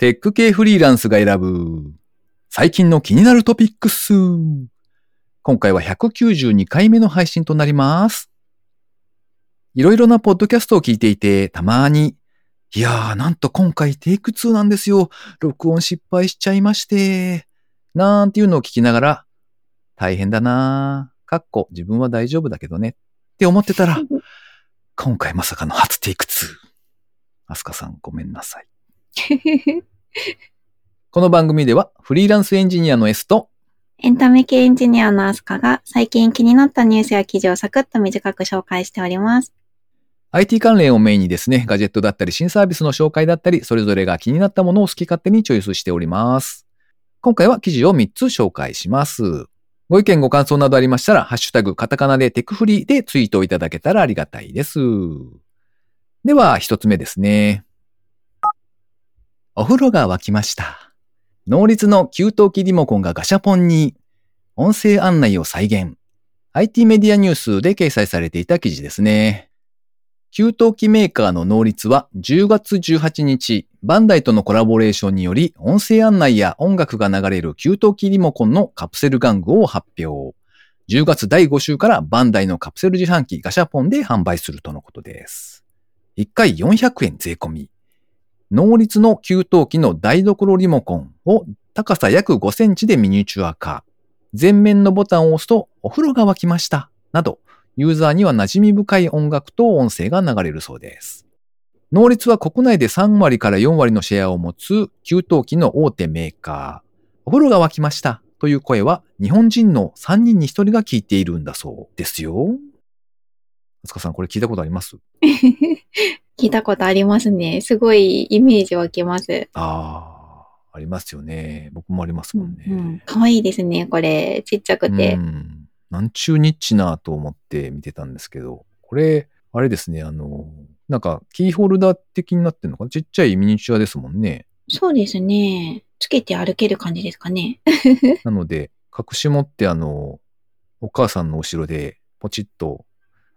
テック系フリーランスが選ぶ最近の気になるトピックス。今回は192回目の配信となります。いろいろなポッドキャストを聞いていて、たまに、いやー、なんと今回テイク2なんですよ。録音失敗しちゃいまして。なんていうのを聞きながら、大変だなー。かっこ自分は大丈夫だけどね。って思ってたら、今回まさかの初テイク2。アスカさんごめんなさい。この番組ではフリーランスエンジニアの S とエンタメ系エンジニアのアスカが最近気になったニュースや記事をサクッと短く紹介しております。IT 関連をメインにですね、ガジェットだったり新サービスの紹介だったり、それぞれが気になったものを好き勝手にチョイスしております。今回は記事を3つ紹介します。ご意見ご感想などありましたら、ハッシュタグカタカナでテクフリーでツイートをいただけたらありがたいです。では、1つ目ですね。お風呂が沸きました。能率の給湯器リモコンがガシャポンに音声案内を再現。IT メディアニュースで掲載されていた記事ですね。給湯器メーカーの能率は10月18日、バンダイとのコラボレーションにより音声案内や音楽が流れる給湯器リモコンのカプセル玩具を発表。10月第5週からバンダイのカプセル自販機ガシャポンで販売するとのことです。1回400円税込み。能率の給湯器の台所リモコンを高さ約5センチでミニチュア化。前面のボタンを押すとお風呂が沸きました。など、ユーザーには馴染み深い音楽と音声が流れるそうです。能率は国内で3割から4割のシェアを持つ給湯器の大手メーカー。お風呂が沸きましたという声は日本人の3人に1人が聞いているんだそうですよ。あつかさんこれ聞いたことあります？聞いたことありますね。すごいイメージ湧きます。ああ、ありますよね。僕もありますもんね。うん、かわいいですね、これ。ちっちゃくて。うん。なんちゅうニッチなと思って見てたんですけど、これ、あれですね、あの、なんかキーホルダー的になってるのかな？ちっちゃいミニチュアですもんね。そうですね。つけて歩ける感じですかね。なので、隠し持ってあの、お母さんの後ろでポチッと、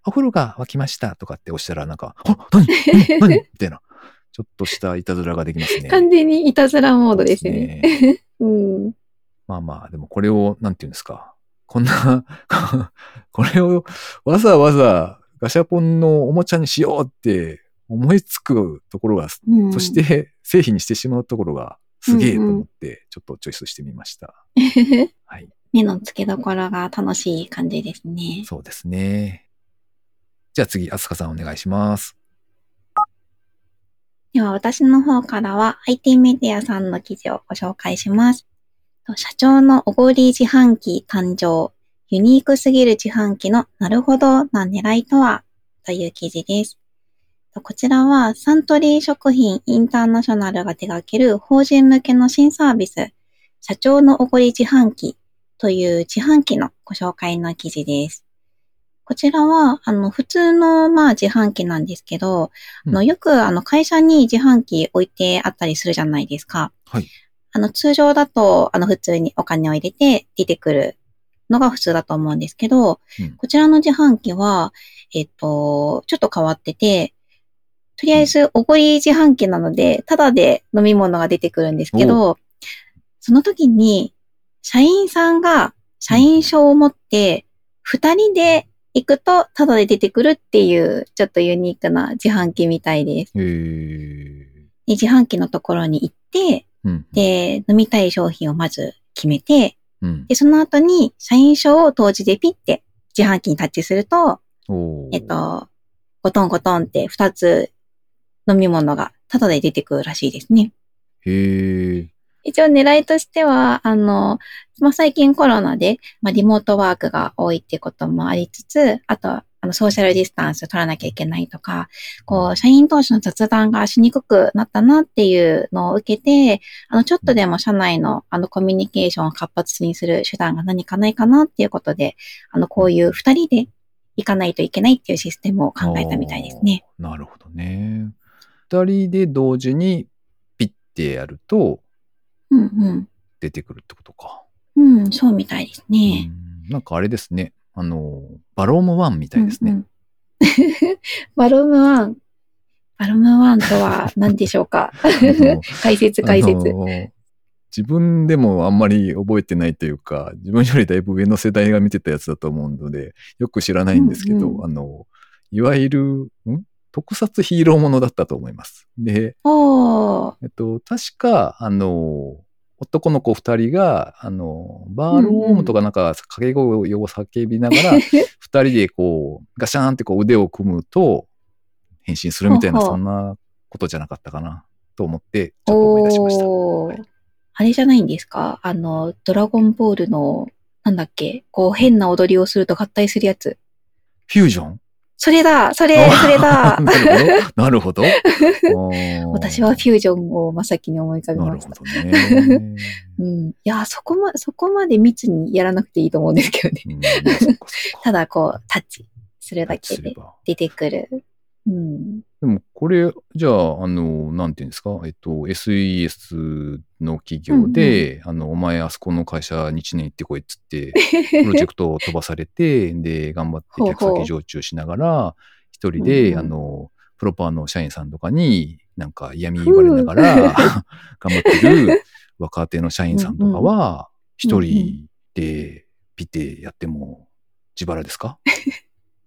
お風呂が沸きましたとかって押したらなんか、あ、何？何何？みたいな。ちょっとしたいたずらができますね。完全にいたずらモードですね。ねうん。まあまあ、でもこれを、なんていうんですか。こんな、これをわざわざガシャポンのおもちゃにしようって思いつくところが、うんそし、て製品にしてしまうところがすげえと思って、ちょっとチョイスしてみました。はい。目の付けどころが楽しい感じですね。そうですね。じゃあ次、あすかさんお願いします。では私の方からは IT メディアさんの記事をご紹介します。社長のおごり自販機誕生。ユニークすぎる自販機のなるほどな狙いとはという記事です。こちらはサントリー食品インターナショナルが手掛ける法人向けの新サービス、社長のおごり自販機という自販機のご紹介の記事です。こちらは、あの、普通の、まあ、自販機なんですけど、あの、うんよく、あの、会社に自販機置いてあったりするじゃないですか。はい。あの、通常だと、あの、普通にお金を入れて出てくるのが普通だと思うんですけど、うんこちらの自販機は、えっと、ちょっと変わってて、とりあえず、おごり自販機なので、ただで飲み物が出てくるんですけど、その時に、社員さんが社員証を持って、二人で行くと、ただで出てくるっていう、ちょっとユニークな自販機みたいです。へー。で自販機のところに行って、うん。で、飲みたい商品をまず決めて、うん。で、その後に社員証を当時でピッて自販機にタッチすると、えっ、と、ゴトンゴトンって二つ飲み物がタダで出てくるらしいですね。へー。一応狙いとしては、あの、まあ、最近コロナで、まあ、リモートワークが多いってこともありつつ、あと、あの、ソーシャルディスタンスを取らなきゃいけないとか、こう、社員同士の雑談がしにくくなったなっていうのを受けて、あの、ちょっとでも社内の、あの、コミュニケーションを活発にする手段が何かないかなっていうことで、あの、こういう二人で行かないといけないっていうシステムを考えたみたいですね。なるほどね。二人で同時にピッてやるとうんうん。出てくるってことか。うん、そうみたいですね。うんなんかあれですね。あの、バロームワンみたいですね。うんうん バロームワン。バロームワンとは何でしょうか？の 解説解説。自分でもあんまり覚えてないというか、自分よりだいぶ上の世代が見てたやつだと思うので、よく知らないんですけど、うんうんあの、いわゆる、ん？特撮ヒーローものだったと思います。で。えっと、確か、あの、男の子二人が、あの、バールウォームとかなんか掛け声を叫びながら、二人でこう、ガシャーンってこう腕を組むと、変身するみたいな、そんなことじゃなかったかな、と思って、ちょっと思い出しました。はいあれじゃないんですか？あの、ドラゴンボールの、なんだっけ？こう変な踊りをすると合体するやつ。フュージョン？それだそれ、それだ なるほど。なるほど。私はフュージョンを真っ先に思い浮かべなるほました。どね。うん。いや、そこま、そこまで密にやらなくていいと思うんですけどね。ただこう、タッチするだけで出てくる。うん。でもこれ、じゃあ、あの、なんていうんですか、えっと、SES の企業で、あの、お前あそこの会社に1年行ってこいっつって、プロジェクトを飛ばされて、で、頑張って客先常駐しながら、一人で、うんうんあの、プロパーの社員さんとかに、なんか嫌味言われながら、頑張ってる若手の社員さんとかは、一人でピてやっても自腹ですか？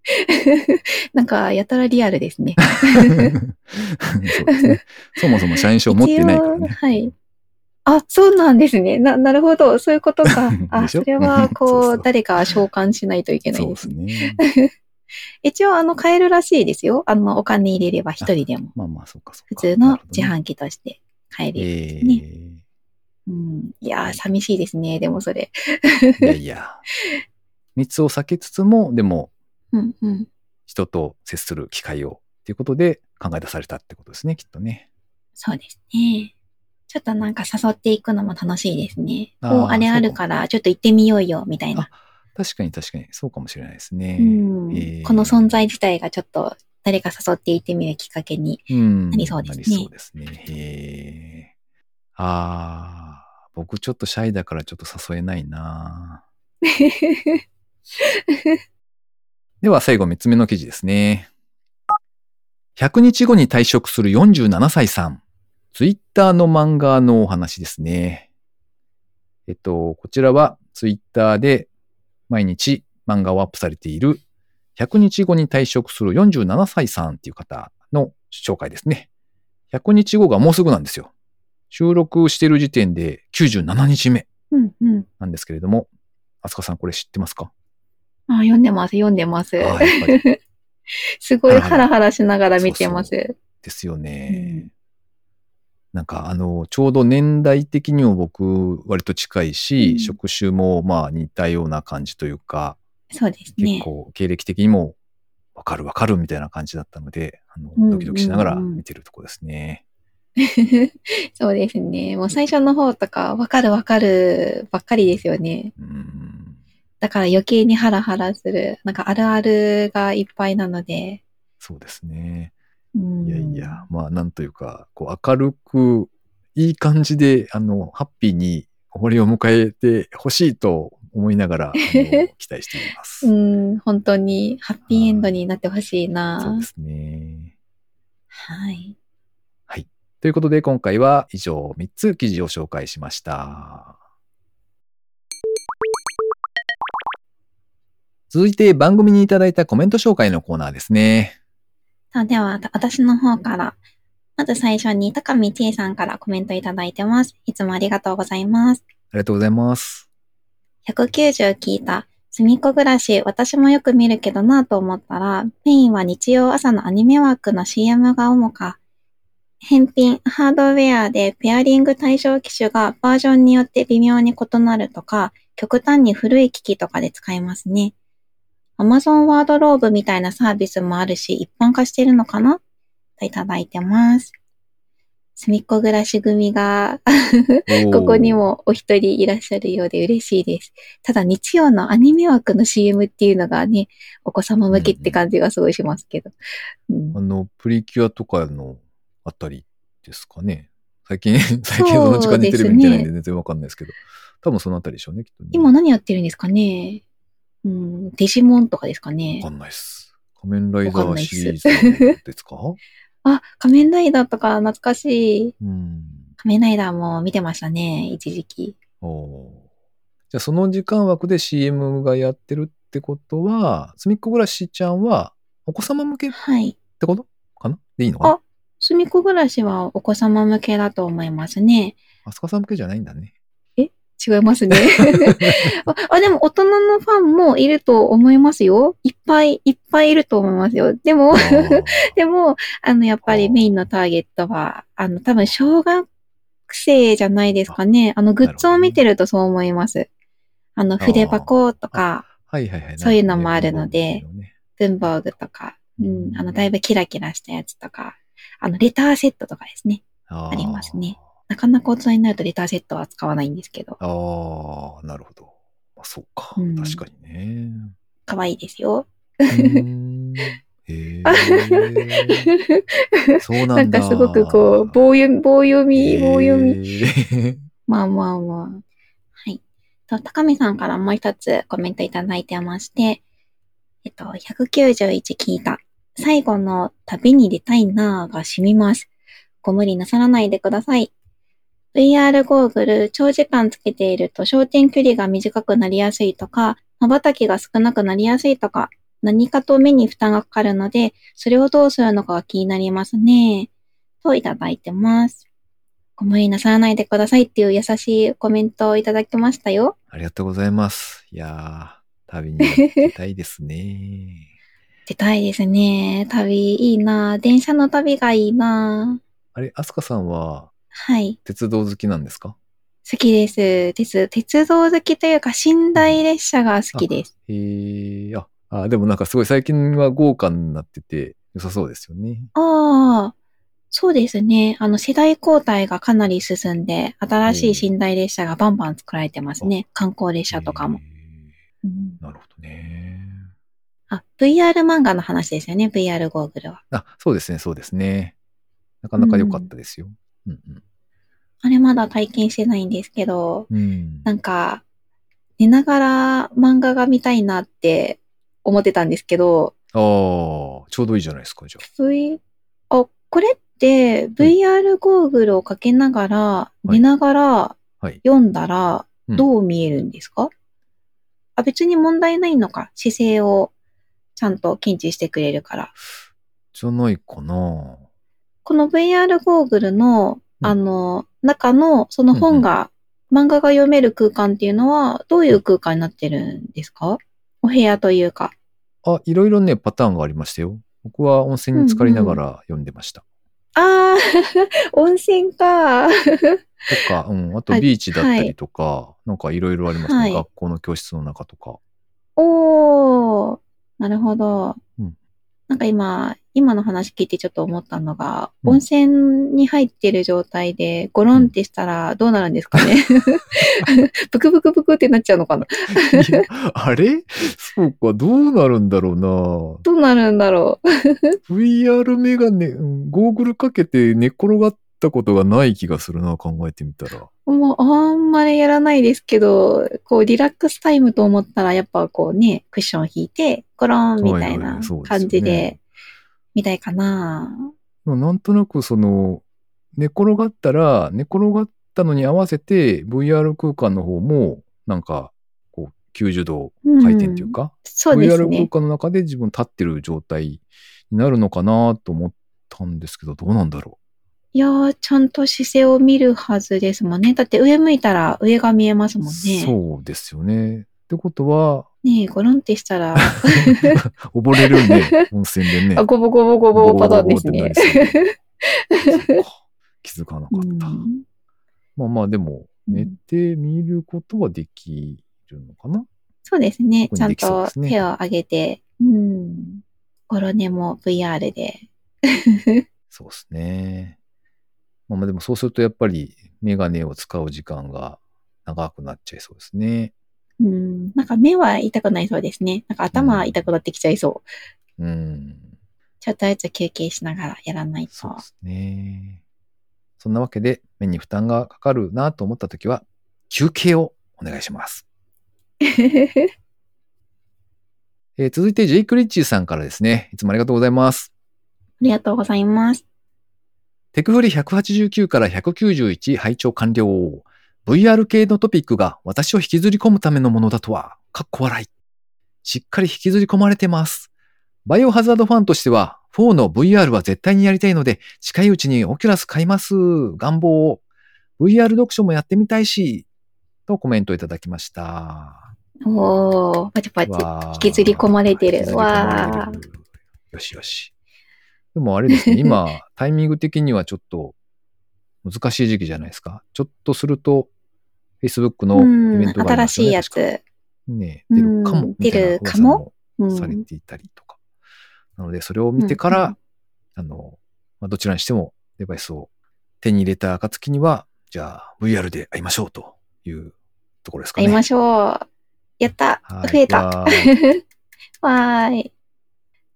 なんか、やたらリアルですね。そうですね。そもそも社員証持ってないからね。はい。あ、そうなんですね。な、なるほど。そういうことか。あ、それは、こそうう、誰か召喚しないといけないですね。ね。一応、あの、買えるらしいですよ。あの、お金入れれば一人でも。まあまあ、そうかそうか。普通の自販機として買える。えねうん。いやー、寂しいですね。でもそれ。ー、いやいや。密を避けつつも、でも、うんうん。人と接する機会を、っていうことで考え出されたってことですね、きっとね。そうですね。ちょっとなんか誘っていくのも楽しいですね。ああれあるから、ちょっと行ってみようよ、みたいな。確かに確かに、そうかもしれないですね。うんえーこの存在自体がちょっと誰か誘って行ってみるきっかけに。うん、なりそうですねなりそうですね。ああ、僕ちょっとシャイだからちょっと誘えないな。では最後3つ目の記事ですね。100日後に退職する47歳さん。ツイッターの漫画のお話ですね。えっと、こちらはツイッターで毎日漫画をアップされている100日後に退職する47歳さんっていう方の紹介ですね。100日後がもうすぐなんですよ。収録してる時点で97日目うんうん。なんですけれども、あすかさんこれ知ってますか？あ、読んでます、読んでます。すごいハラハラしながら見てます。ですよね。うんなんかあの、ちょうど年代的にも僕割と近いし、うん職種もまあ似たような感じというか、そうです結ね。構経歴的にもわかるわかるみたいな感じだったので、あのうんドキドキしながら見てるとこですね。そうですね。もう最初の方とか、わかるわかるばっかりですよね。うんだから余計にハラハラする、なんかあるあるがいっぱいなので。そうですね。うんいやいや、まあなんというか、こう明るく、いい感じで、あの、ハッピーに終わりを迎えてほしいと思いながら、期待しています。うん、本当にハッピーエンドになってほしいな。そうですね。はい。ということで、今回は以上3つ記事を紹介しました。続いて番組にいただいたコメント紹介のコーナーですね。さあでは、た私の方から、まず最初に高見千恵さんからコメントいただいてます。いつもありがとうございます。ありがとうございます。190聞いた。すみっこ暮らし、私もよく見るけどなと思ったら、メインは日曜朝のアニメ枠の CM が主か。返品、ハードウェアでペアリング対象機種がバージョンによって微妙に異なるとか、極端に古い機器とかで使えますね。Amazon ワードローブみたいなサービスもあるし、一般化してるのかな？といただいてます。すみっこ暮らし組がここにもお一人いらっしゃるようで嬉しいです。ただ日曜のアニメ枠の CM っていうのがね、お子様向けって感じがすごいしますけど。うんあの、プリキュアとかのあたりですかね。最近、最近その時間にテレビ見てないんで全然わかんないですけど。多分そのあたりでしょうね、きっとね。今何やってるんですかね？うん、デジモンとかですかねわかんないっす。仮面ライダーシリーズですか？あ、仮面ライダーとか懐かしい。うん。仮面ライダーも見てましたね、一時期。おーじゃあその時間枠で CM がやってるってことは、すみっこ暮らしちゃんはお子様向けっはい。てこと？かな？でいいのかな？あすみっこ暮らしはお子様向けだと思いますね。あすかさん向けじゃないんだね。違いますね。ああ、でも大人のファンもいると思いますよ。いっぱいいっぱいいると思いますよ。でも でも、あの、やっぱりメインのターゲットは、あの、多分小学生じゃないですかね。あの、グッズを見てるとそう思います。あの、筆箱とか、はいはいはい。そういうのもあるので。文房具とか、うん、あの、だいぶキラキラしたやつとか、あの、レターセットとかですね。あありますね。なかなか大人になるとレターセットは使わないんですけど、ああ、なるほど。あそうか。うん確かにね。可愛いですよ。へえ。そうなんだ。なんかすごくこう、棒読み、棒読み、棒読み。み。まあまあまあ。はい。と、高見さんからもう一つコメントいただいてまして、えっと、191聞いた。最後の旅に出たいなぁが染みます。ご無理なさらないでください。VR ゴーグル長時間つけていると焦点距離が短くなりやすいとか、瞬きが少なくなりやすいとか、何かと目に負担がかかるので、それをどうするのかが気になりますね。といただいてます。ご無理なさらないでくださいっていう優しいコメントをいただきましたよ。ありがとうございます。いやー、旅に出たいですね。出たいですね。旅いいな電車の旅がいいなあれ、アスカさんははい。鉄道好きなんですか？好きです。鉄、鉄道好きというか、寝台列車が好きです。へえ、あ、あ、でもなんかすごい最近は豪華になってて良さそうですよね。ああ、そうですね。あの、世代交代がかなり進んで、新しい寝台列車がバンバン作られてますね。観光列車とかもうんなるほどね。あ、VR 漫画の話ですよね。VR ゴーグルは。あ、そうですね、そうですね。なかなか良かったですよ。うんあれまだ体験してないんですけど、うん。うん。なんか、寝ながら漫画が見たいなって思ってたんですけど、ああ、ちょうどいいじゃないですか、じゃ V、あ、これって VR ゴーグルをかけながら、い寝ながらあ。はい。読んだらうんどう見えるんですか、あ、別に問題ないのか。姿勢をちゃんと検知してくれるから。じゃないかな。この VR ゴーグルの、うんあの、中のその本が、漫画が読める空間っていうのは、どういう空間になってるんですか？お部屋というか。あ、いろいろね、パターンがありましたよ。僕は温泉に浸かりながら読んでました。あー、温泉か。とか、うん、あとあビーチだったりとか、なんかいろいろありますね、はい学校の教室の中とか。おー、なるほど。うんなんか今、今の話聞いてちょっと思ったのが、うん。温泉に入ってる状態でゴロンってしたらどうなるんですかね？ブクブクブクってなっちゃうのかな？いや、あれ？そうか、どうなるんだろうな。どうなるんだろう？VR メガネ、うんゴーグルかけて寝転がったことがない気がするな、考えてみたら。もうあんまりやらないですけど、こうリラックスタイムと思ったらやっぱこうね、クッション引いて、ゴロンみたいはいはないそうですよね。感じで、みたいかな。なんとなくその、寝転がったら、寝転がったのに合わせて VR 空間の方も、なんか、こう、90度回転っていうか、そうです VR 空ね。間の中で自分立ってる状態になるのかなと思ったんですけど、どうなんだろいやー、ちゃんと姿勢を見るはずですもんね。だって上向いたら上が見えますう。もんね。そうですよね。ってことは、ねえ、ゴロンってしたら、溺れるね、温泉でね。あ、ゴボゴボゴボパターンですね。気づかなかうった。んまあまあでも、うん寝てみることはできるのかな、そうですね。ちゃんと手を上げて、うん。ゴロネも VR で。そうですね。まあまあでもそうするとやっぱりメガネを使う時間が長くなっちゃいそうですね。うん。なんか目は痛くなりそうですね。なんか頭痛くなってきちゃいそう。うん。ちょっとずつ休憩しながらやらないとそうで。すね。そんなわけで目に負担がかかるなと思ったときは休憩をお願いします。えー続いてジェイク・リッチーさんからですね。いつもありがとうございます。ありがとうございます。テクフリ189から191拝聴完了。VR 系のトピックが私を引きずり込むためのものだとは、かっこ笑い。しっかり引きずり込まれてます。バイオハザードファンとしては、4の VR は絶対にやりたいので、近いうちにオキュラス買います。願望。VR 読書もやってみたいし、とコメントいただきました。おー、パチパチ。引きずり込まれてる引きずり込まれてるよしよし。でもあれですね、今、タイミング的にはちょっと難しい時期じゃないですか。ちょっとすると、Facebook のイベントがあり新しいやつ。ね、出るかも出るかもされていたりとか。なので、それを見てから、あの、まあ、どちらにしてもデバイスを手に入れた暁には、じゃあ VR で会いましょうというところですかね。会いましょう。やったはい増えたわー わーい。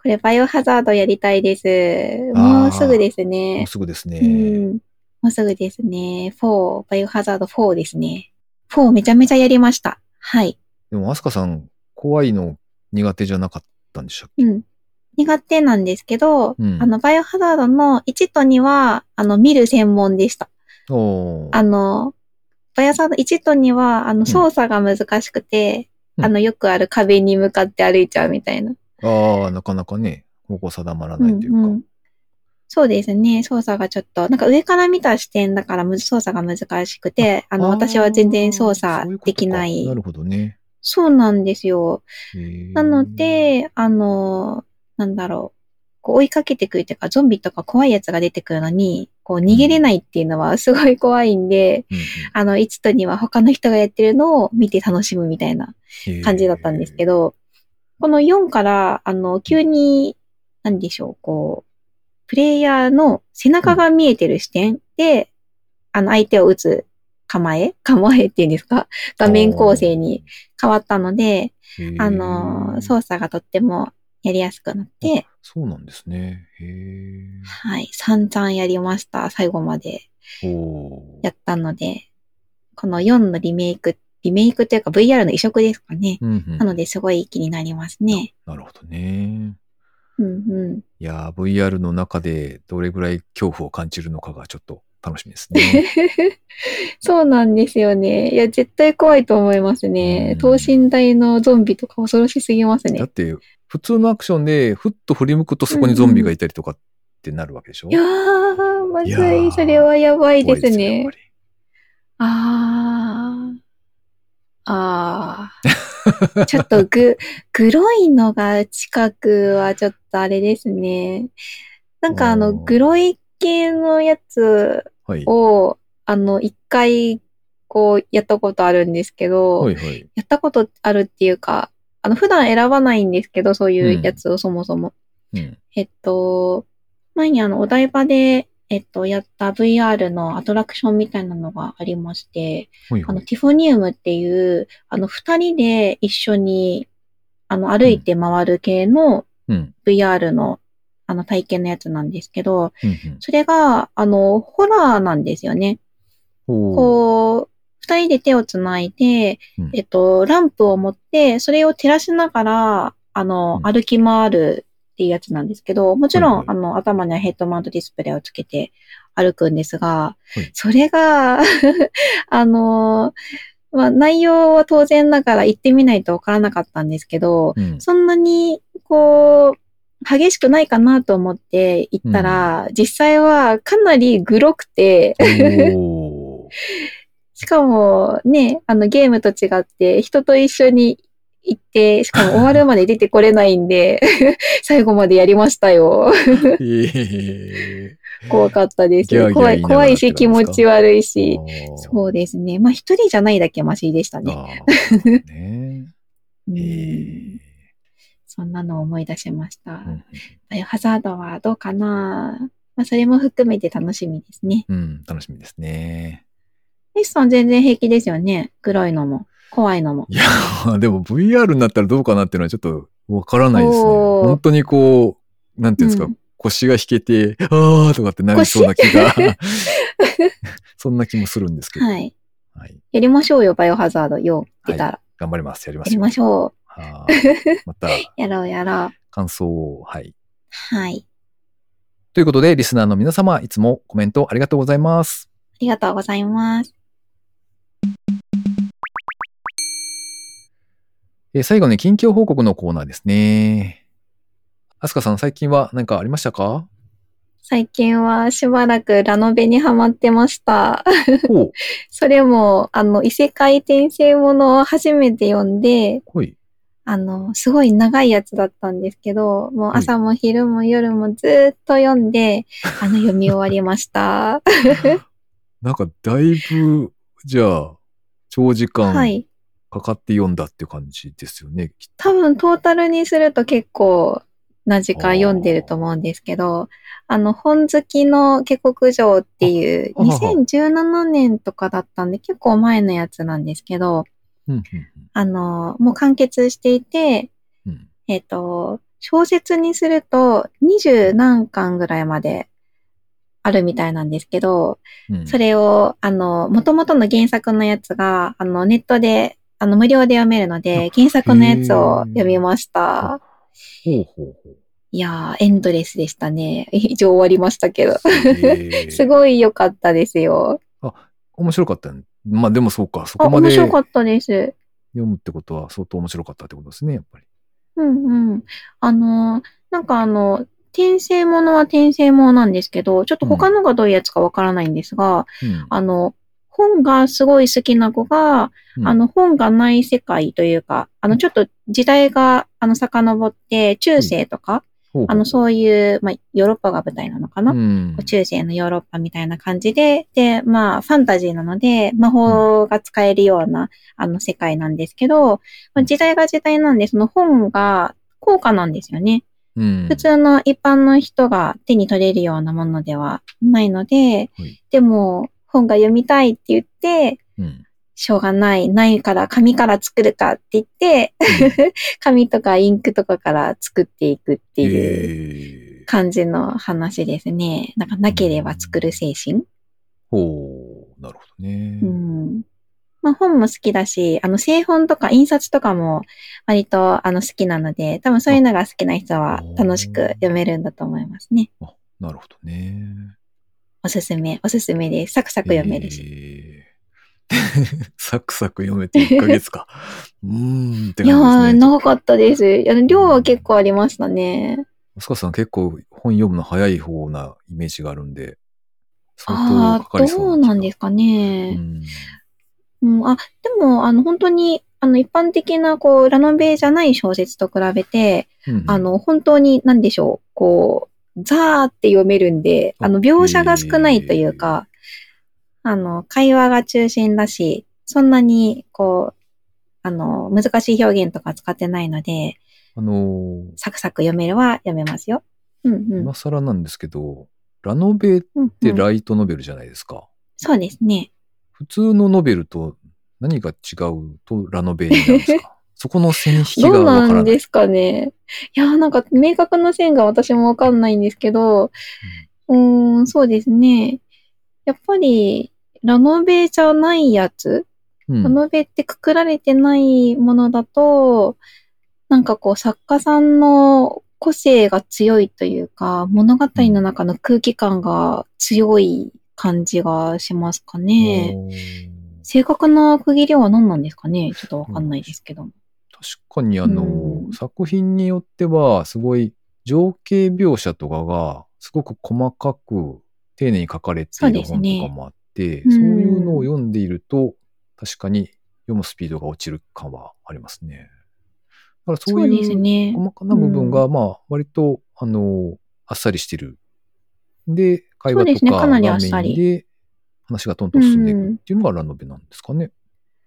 これ、バイオハザードやりたいです。もうすぐですもねう。すぐですね。うん。もうすぐですね。4、バイオハザード4ですね。4めちゃめちゃやりました。はい。でも、アスカさん、怖いの苦手じゃなかったんでしたっけ？うん。苦手なんですけど、うんあの、バイオハザードの1と2は、あの、見る専門でした。あの、バイオハザード1と2は、あの、操作が難しくて、うんあの、よくある壁に向かって歩いちゃうみたいな。ああ、なかなかね、方向定まらないというか。うんうんそうですね。操作がちょっと、なんか上から見た視点だからむ操作が難しくて、あの、ー私は全然操作できない。なるほどね。そうなんですよ。なの、で、あの、なんだろう。こう追いかけてくるというか、ゾンビとか怖いやつが出てくるのに、こう逃げれないっていうのはすごい怖いんで、うんあの、1と2は他の人がやってるのを見て楽しむみたいなうん感じだったんですけど、この4から、あの、急に、なんでしょう、こう、プレイヤーの背中が見えてる視点で、あの、相手を撃つ構え 構えっていうんですか？画面構成に変わったので、あの、操作がとってもやりやすくなって、そうなんですね。へえ。はい、散々やりました。最後までやったので、この4のリメイク、リメイクというか VR の移植ですかね。うんうんなので、すごい気になりますね。なるほどね。うんうん。いやー、VR の中でどれぐらい恐怖を感じるのかがちょっと楽しみですね。そうなんですよね。いや、絶対怖いと思いますねうん。等身大のゾンビとか恐ろしすぎますねだっ。て、普通のアクションで、ふっと振り向くとそこにゾンビがいたりとかってなるわけでしょ？いやー、まずい。それはやばいですねっぱ。りあー。あー。ちょっとぐ、黒いのが近くはちょっとあれですね。なんかあの、グロい系のやつはい。を、あの、一回、こう、やったことあるんですけど、はいはい。やったことあるっていうか、あの、普段選ばないんですけど、そういうやつをそもそも。うん。えっと、前にあの、お台場で、えっと、やった VR のアトラクションみたいなのがありまして、あの、はいはい。ティフォニウムっていう、あの、二人で一緒に、あの、歩いて回る系のうん。VR の、あの、体験のやつなんですけど、うんうんそれが、あの、ホラーなんですよね。こう、二人で手をつないで、うんえっと、ランプを持って、それを照らしながら、あの、うん歩き回るっていうやつなんですけど、もちろん、あの、頭にはヘッドマウントディスプレイをつけて歩くんですが、はい。それが、あの、まあ、内容は当然ながら行ってみないとわからなかったんですけど、うん。そんなに、こう、激しくないかなと思って行ったら、実際はかなりグロくて、しかもね、あのゲームと違って人と一緒に行って、しかも終わるまで出てこれないんで、最後までやりましたよ。え怖かったです。ギャーギャー怖い、怖いし気持ち悪いし。ーそうですね。まあ一人じゃないだけマシでしたね。そんなのを思い出しました。うんバイオハザードはどうかな？まあそれも含めて楽しみですね。うん、楽しみですね。エスさん全然平気ですよね。黒いのも、怖いのも。いやー、でも VR になったらどうかなっていうのはちょっとわからないですね。本当にこう、なんていうんですか、うん腰が引けて、あーとかってなりそうな気が、そんな気もするんですけど。はい。はい。やりましょうよ、バイオハザード。よ、出たら。頑張ります。やりまやり。ましょう。はまた、やろうやろう。感想を、はい。はい。ということで、リスナーの皆様、いつもコメントありがとうございます。ありがとうございます。えー最後に近況報告のコーナーですね。アスカさん、最近は何かありましたか？最近はしばらくラノベにハマってました。それも、あの、異世界転生ものを初めて読んで。あの、すごい長いやつだったんですけど、もうはい朝も昼も夜もずーっと読んで、あの、読み終わりました。なんか、だいぶ、じゃあ、長時間はい。かかって読んだっていう感じですよね。多分トータルにすると結構な時間読んでると思うんですけど、あの、本好きの下克上っていうあはは2017年とかだったんで結構前のやつなんですけど、うんうんあの、もう完結していて、えっ、と、小説にすると20何巻ぐらいまであるみたいなんですけど、うん。それを、あの、元々の原作のやつが、あの、ネットで、あの、無料で読めるので、原作のやつを読みました。ほうほうほう。いやー、エンドレスでしたね。以上終わりましたけど。すごい良かったですよ。面白かったね。まあでもそうか、そあ、こまで読面白かったです。むってことは相当面白かったってことですね、やっぱり。うんうん。あのー、なんかあの、転生ものは転生ものなんですけど、ちょっと他のがどういうやつかわからないんですが、うんあの、本がすごい好きな子が、うん。あの、本がない世界というか、あの、ちょっと時代が、あの、遡って、中世とか、ほうほう。あの、そういう、まあ、ヨーロッパが舞台なのかな、うん。中世のヨーロッパみたいな感じで、で、まあ、ファンタジーなので、魔法が使えるような、あの、世界なんですけど、まあ、時代が時代なんで、その本が高価なんですよね。うん。普通の一般の人が手に取れるようなものではないので、はい。でも、本が読みたいって言って、うんしょうがない、ないから紙から作るかって言って、紙とかインクとかから作っていくっていう感じの話ですね。なんかなければ作る精神。ほう、なるほどね。うん。まあ本も好きだし、あの製本とか印刷とかも割とあの好きなので、多分そういうのが好きな人は楽しく読めるんだと思いますね。あなるほどね。おすすめ、おすすめです。サクサク読めるし。えー サクサク読めて1ヶ月か。うーんっていやー、感じですね。長かったです。量は結構ありましたね。スカさん結構本読むの早い方なイメージがあるんで、相当ああー、かかりそうどうなんですかね。うんうん、あ、でも、あの、本当に、あの、一般的な、こう、ラノベじゃない小説と比べて、うんあの、本当に、なんでしょう、こう、ザーって読めるんで、ああの、描写が少ないというか、あの、会話が中心だし、そんなに、こう、あの、難しい表現とか使ってないので、あのーサクサク読めるは読めますよ。うんうん。今更なんですけど、ラノベっうんうんてライトノベルじゃないですか。そうですね。普通のノベルと何が違うとラノベになるんですか？そこの線引きがからない。なんですかね。いやー、なんか明確な線が私もわかんないんですけど、うーん、そうですね。やっぱり、ラノベじゃないやつ、うんラノベってくくられてないものだと、なんかこう作家さんの個性が強いというか、物語の中の空気感が強い感じがしますかね。正確な区切りは何なんですかねちょっとわかんないですけど。確かにあの、うん作品によっては、すごい情景描写とかが、すごく細かく丁寧に書かれてそういる本とかもあって、うんそういうのを読んでいると、確かに読むスピードが落ちる感はありますね。だからそそういうね。細かな部分が、まあ、割と、あの、あっさりしてる。で、会話とかかなりがメあっさりインで、話がどんどん進んでいくっていうのがラノベなんですかね。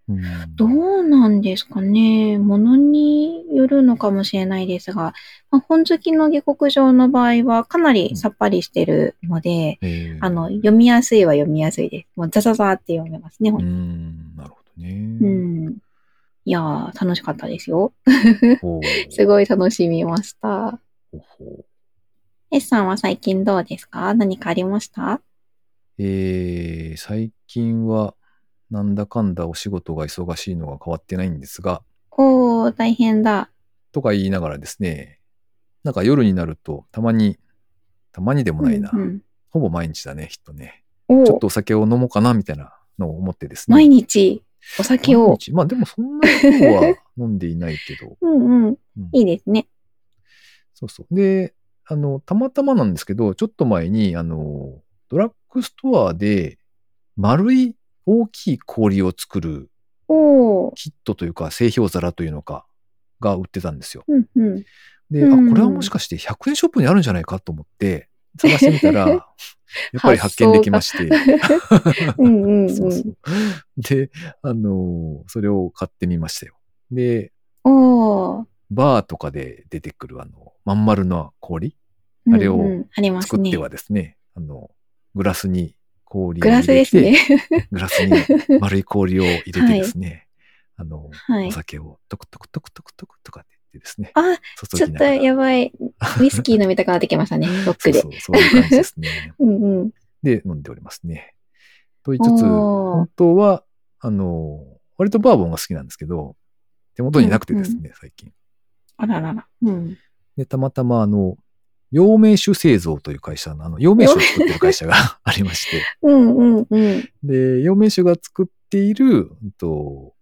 うんどうなんですかね。ものによるのかもしれないですが、まあ、本好きの下克上の場合はかなりさっぱりしてるので、えーあの、読みやすいは読みやすいです。もうザザザーって読めますね、うほんとん、なるほどね。うん。いやー、楽しかったですよ。すごい楽しみました。S さんは最近どうですか？何かありました？えー最近は、なんだかんだお仕事が忙しいのが変わってないんですが、おー、大変だ。とか言いながらですね、なんか夜になると、たまにたまにでもないな。うんうんほぼ毎日だね、きっとね。おちょっとお酒を飲もうかな、みたいなのを思ってですね。毎日？お酒を？毎日まあでもそんなに今日は飲んでいないけど。うんうん。うんいいですね。そうそう。で、あの、たまたまなんですけど、ちょっと前に、あの、ドラッグストアで丸い大きい氷を作る。キットというか、製氷皿というのか、が売ってたんですよ。うんうん。で、うんあ、これはもしかして100円ショップにあるんじゃないかと思って、探してみたら、やっぱり発見できまして。で、あのそれを買ってみましたよ。で。バーとかで出てくるあの、まん丸な氷？あれをうんうんありますね作って。はですね、あの、グラスに氷をグラス入れて、ですね。グラスに丸い氷を入れてですね、あの、はいお酒をトクトクトクトクトクとかって言ってですね、あ、注ちょっと。やばい。ウイスキー飲みたくなってきましたね、ロックで。そうそう、そういう感じですね。うんうん。で、飲んでおりますね。と言いつつ、本当は、あの、割とバーボンが好きなんですけど、手元になくてですね、最近。あららら。うん。で、たまたま、あの、陽明酒製造という会社の、あの、陽明酒を作ってる会社が ありまして、うんうんうん。で、陽明酒が作っている、うんと、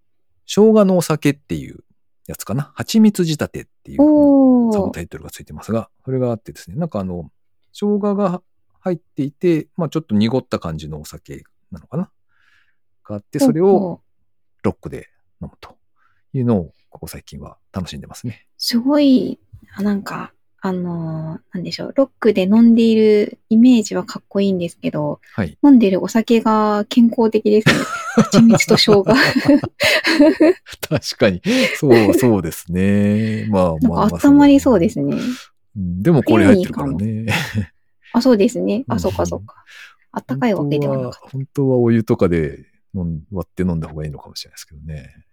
生姜のお酒っていうやつかな。蜂蜜仕立てっていうサブ。タイトルがついてますが、それがあってですね、なんかあの、生姜が入っていて、まあちょっと濁った感じのお酒なのかな。があって、それをロックで飲むというのを、ここ最近は楽しんでますね。すごい、あなんか、あのーなんでしょう、ロックで飲んでいるイメージはかっこいいんですけど、はい。飲んでるお酒が健康的ですね。蜂蜜と生姜。確かに。そう、そうですね。まあまあ、か温まりそうですね。うん。でもこれ入ってるからね。あ、そうですね。あ、うんそうかそうか。あったかいわけではなかった。本当はお湯とかで割って飲んだ方がいいのかもしれないですけどね。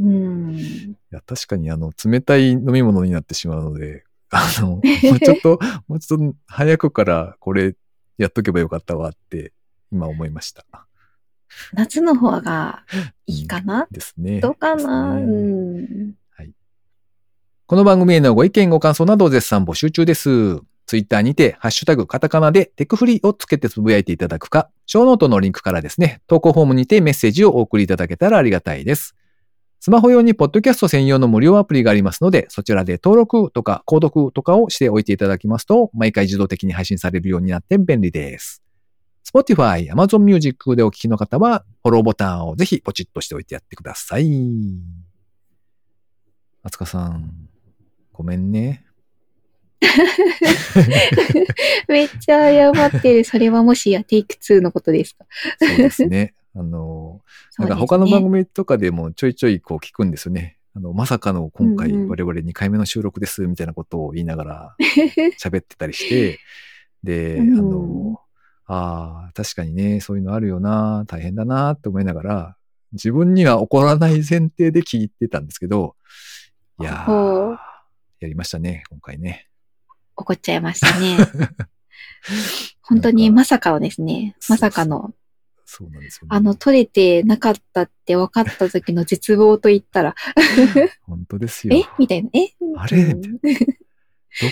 うん。いや、確かにあの、冷たい飲み物になってしまうので、あの、もうちょっと、もうちょっと早くからこれやっとけばよかったわって、今思いました。夏の方がいいかな、ですね。どうかな、ですうねん。この番組へのご意見ご感想などを絶賛募集中です。ツイッターにて、ハッシュタグ、カタカナでテクフリをつけてつぶやいていただくか、ショーノートのリンクからですね、投稿フォームにてメッセージをお送りいただけたらありがたいです。スマホ用にポッドキャスト専用の無料アプリがありますので、そちらで登録とか購読とかをしておいていただきますと、毎回自動的に配信されるようになって便利です。Spotify、Amazon Music でお聞きの方は、フォローボタンをぜひポチッとしておいてやってください。あつかさん、ごめんね。めっちゃ謝ってる。それはもしやテイク2のことですか？そうですね。あの、なんか他の番組とかでもちょいちょいこう聞くんですよね。あの、まさかの今回我々2回目の収録ですみたいなことを言いながら喋ってたりして、で、うんあの、ああ、確かにね、そういうのあるよな、大変だなって思いながら、自分には起こらない前提で聞いてたんですけど、いやほーう、やりましたね、今回ね。怒っちゃいましたね。本当にまさかのですね。まさかの、そうなんですよね。あの、取れてなかったって分かった時の絶望と言ったら、本当ですよ。え？みたいな。え？あれ？うん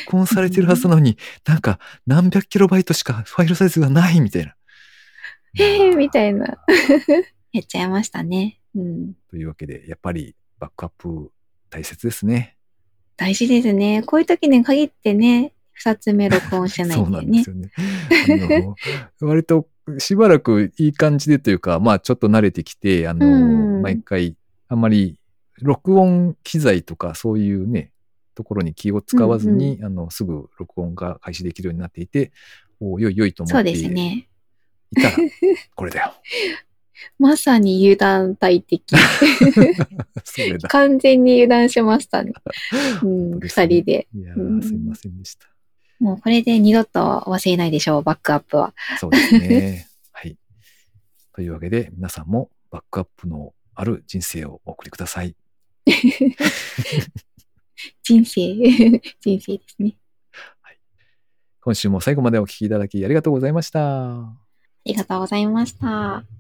録音されてるはずなのに、なんか何百キロバイトしかファイルサイズがないみたいな。え？ーみたいな。やっちゃいましたね。うん。というわけで、やっぱりバックアップ大切ですね。大事ですね。こういう時に限ってね、二つ目録音してない そうんだよねなんです。よね。あの割としばらくいい感じでというか、まあちょっと慣れてきて、あの、うん毎回あんまり録音機材とかそういうね、ところに気を使わずに、あの、すぐ録音が開始できるようになっていて、およいよいと思そうってですね。いたら、これだよ。まさに油断大敵。完全に油断しましたね。うん、二人で。いやうんー、すいませんでした。もうこれで二度と忘れないでしょう、バックアップは。そうですね。はい。というわけで、皆さんもバックアップのある人生をお送りください。人生、人生ですね。今週も最後までお聞きいただきありがとうございました。ありがとうございました。